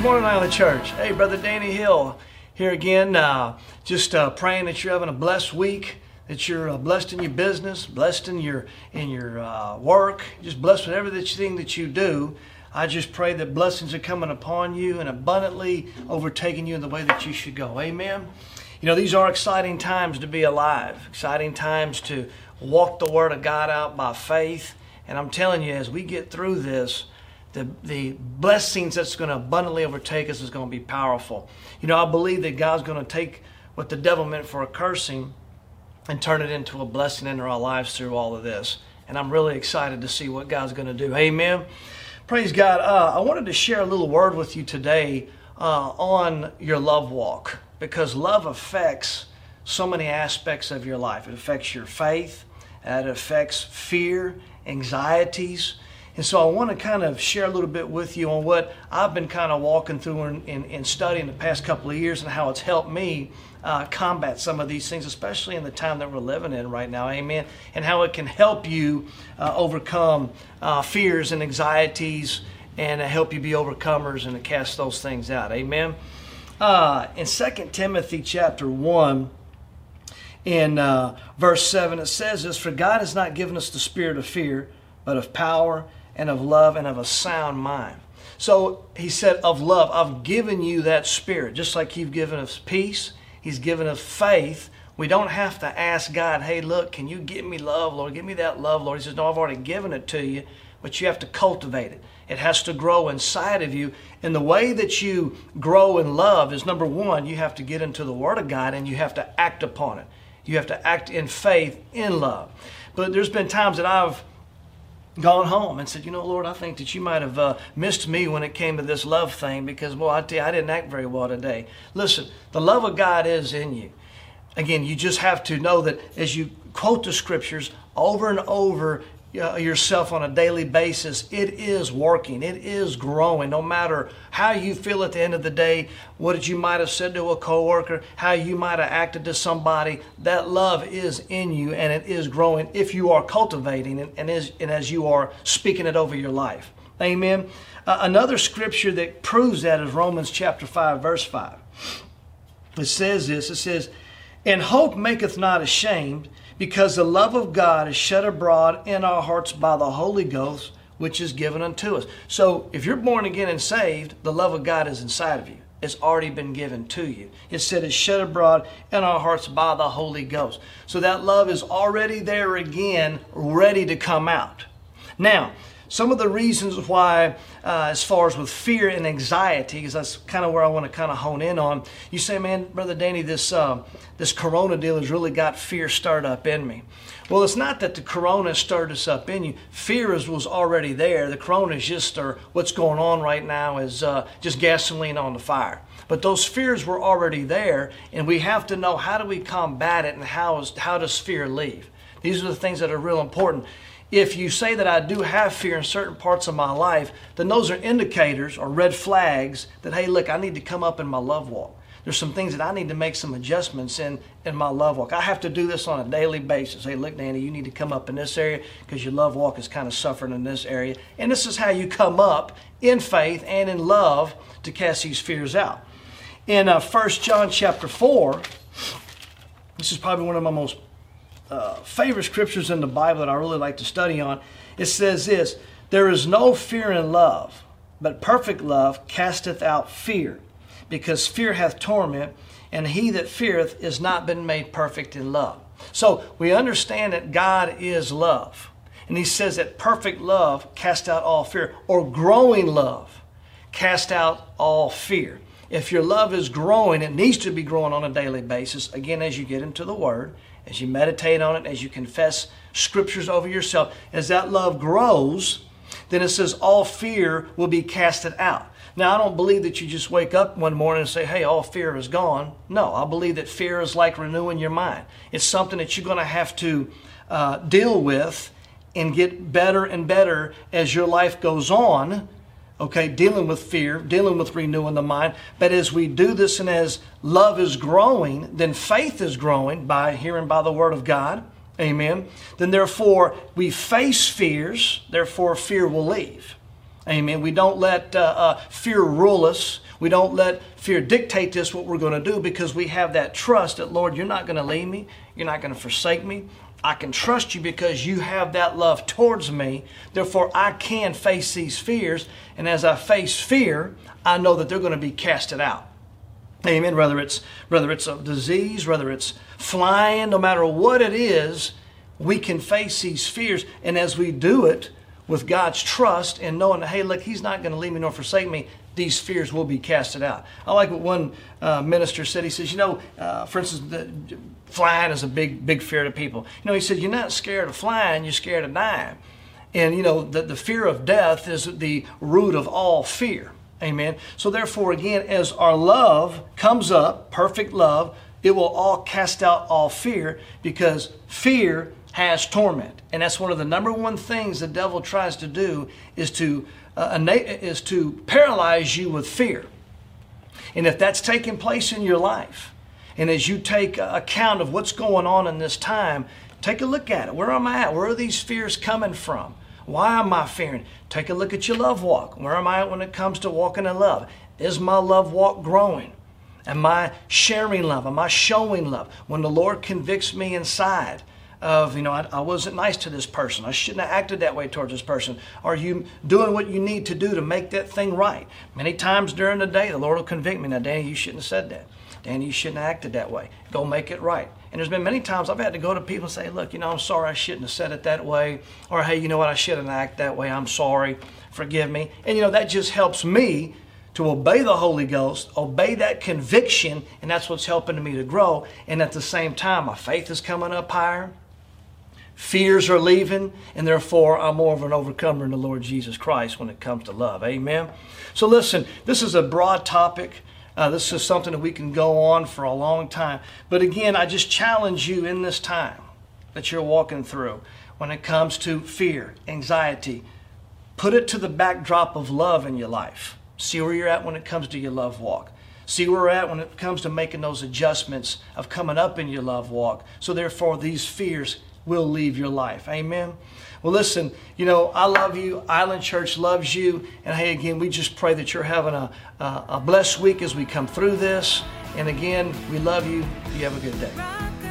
Morning, Island Church. Hey, Brother Danny Hill here again. Uh, just uh, praying that you're having a blessed week, that you're uh, blessed in your business, blessed in your in your uh, work, just blessed with everything that you do. I just pray that blessings are coming upon you and abundantly overtaking you in the way that you should go. Amen. You know, these are exciting times to be alive, exciting times to walk the Word of God out by faith. And I'm telling you, as we get through this, the, the blessings that's going to abundantly overtake us is going to be powerful. You know, I believe that God's going to take what the devil meant for a cursing and turn it into a blessing in our lives through all of this. And I'm really excited to see what God's going to do. Amen. Praise God. Uh, I wanted to share a little word with you today uh, on your love walk because love affects so many aspects of your life. It affects your faith, it affects fear, anxieties. And so I want to kind of share a little bit with you on what I've been kind of walking through and, and, and studying the past couple of years and how it's helped me uh, combat some of these things, especially in the time that we're living in right now. Amen. And how it can help you uh, overcome uh, fears and anxieties and help you be overcomers and to cast those things out. Amen. Uh, in 2 Timothy chapter 1, in uh, verse 7, it says this For God has not given us the spirit of fear, but of power and of love and of a sound mind. So he said, Of love, I've given you that spirit. Just like you've given us peace, he's given us faith. We don't have to ask God, Hey, look, can you give me love, Lord? Give me that love, Lord. He says, No, I've already given it to you, but you have to cultivate it. It has to grow inside of you. And the way that you grow in love is number one, you have to get into the Word of God and you have to act upon it. You have to act in faith, in love. But there's been times that I've gone home and said, you know, Lord, I think that you might have uh, missed me when it came to this love thing because, well, I tell you, I didn't act very well today. Listen, the love of God is in you. Again, you just have to know that as you quote the scriptures over and over, yourself on a daily basis, it is working. It is growing. No matter how you feel at the end of the day, what you might have said to a coworker, how you might have acted to somebody, that love is in you and it is growing if you are cultivating it and, is, and as you are speaking it over your life. Amen. Uh, another scripture that proves that is Romans chapter 5, verse 5. It says this it says, And hope maketh not ashamed because the love of God is shed abroad in our hearts by the Holy Ghost, which is given unto us. So if you're born again and saved, the love of God is inside of you. It's already been given to you. It said it's shed abroad in our hearts by the Holy Ghost. So that love is already there again, ready to come out. Now, some of the reasons why, uh, as far as with fear and anxiety, because that's kind of where I want to kind of hone in on. You say, man, brother Danny, this uh, this Corona deal has really got fear stirred up in me. Well, it's not that the Corona stirred us up in you. Fear is, was already there. The Corona is just, or what's going on right now is uh, just gasoline on the fire. But those fears were already there, and we have to know how do we combat it and how is how does fear leave. These are the things that are real important if you say that I do have fear in certain parts of my life, then those are indicators or red flags that, hey, look, I need to come up in my love walk. There's some things that I need to make some adjustments in in my love walk. I have to do this on a daily basis. Hey, look, Danny, you need to come up in this area because your love walk is kind of suffering in this area. And this is how you come up in faith and in love to cast these fears out. In uh, 1 John chapter 4, this is probably one of my most uh, favorite scriptures in the Bible that I really like to study on. It says this There is no fear in love, but perfect love casteth out fear, because fear hath torment, and he that feareth is not been made perfect in love. So we understand that God is love. And he says that perfect love cast out all fear, or growing love cast out all fear. If your love is growing, it needs to be growing on a daily basis. Again, as you get into the Word, as you meditate on it, as you confess scriptures over yourself, as that love grows, then it says all fear will be casted out. Now, I don't believe that you just wake up one morning and say, hey, all fear is gone. No, I believe that fear is like renewing your mind. It's something that you're going to have to uh, deal with and get better and better as your life goes on okay, dealing with fear, dealing with renewing the mind. But as we do this and as love is growing, then faith is growing by hearing by the word of God. Amen. Then therefore we face fears, therefore fear will leave. Amen. We don't let uh, uh, fear rule us. We don't let fear dictate this what we're going to do because we have that trust that, Lord, you're not going to leave me. You're not going to forsake me. I can trust you because you have that love towards me. Therefore, I can face these fears. And as I face fear, I know that they're going to be casted out. Amen. Whether it's whether it's a disease, whether it's flying, no matter what it is, we can face these fears. And as we do it with God's trust and knowing, hey, look, He's not going to leave me nor forsake me, these fears will be casted out. I like what one uh, minister said. He says, you know, uh, for instance, the, flying is a big, big fear to people. You know, he said, you're not scared of flying, you're scared of dying. And, you know, the, the fear of death is the root of all fear. Amen. So, therefore, again, as our love comes up, perfect love, it will all cast out all fear because fear has torment. And that's one of the number one things the devil tries to do is to, uh, is to paralyze you with fear. And if that's taking place in your life, and as you take account of what's going on in this time, take a look at it. Where am I at? Where are these fears coming from? Why am I fearing? Take a look at your love walk. Where am I at when it comes to walking in love? Is my love walk growing? Am I sharing love? Am I showing love? When the Lord convicts me inside of, you know, I, I, wasn't nice to this person. I shouldn't have acted that way towards this person. Are you doing what you need to do to make that thing right? Many times during the day, the Lord will convict me. Now, Danny, you shouldn't have said that. Danny, you shouldn't have acted that way. Go make it right. And there's been many times I've had to go to people and say, look, you know, I'm sorry I shouldn't have said it that way. Or, hey, you know what, I shouldn't act that way. I'm sorry. Forgive me. And, you know, that just helps me to obey the Holy Ghost, obey that conviction, and that's what's helping me to grow. And at the same time, my faith is coming up higher, fears are leaving, and therefore I'm more of an overcomer in the Lord Jesus Christ when it comes to love. Amen. So listen, this is a broad topic. Uh, this is something that we can go on for a long time. But again, I just challenge you in this time that you're walking through when it comes to fear, anxiety, put it to the backdrop of love in your life. See where you're at when it comes to your love walk. See where we're at when it comes to making those adjustments of coming up in your love walk. So, therefore, these fears will leave your life. Amen. Well, listen, you know, I love you. Island Church loves you. And hey, again, we just pray that you're having a, a, a blessed week as we come through this. And again, we love you. You have a good day.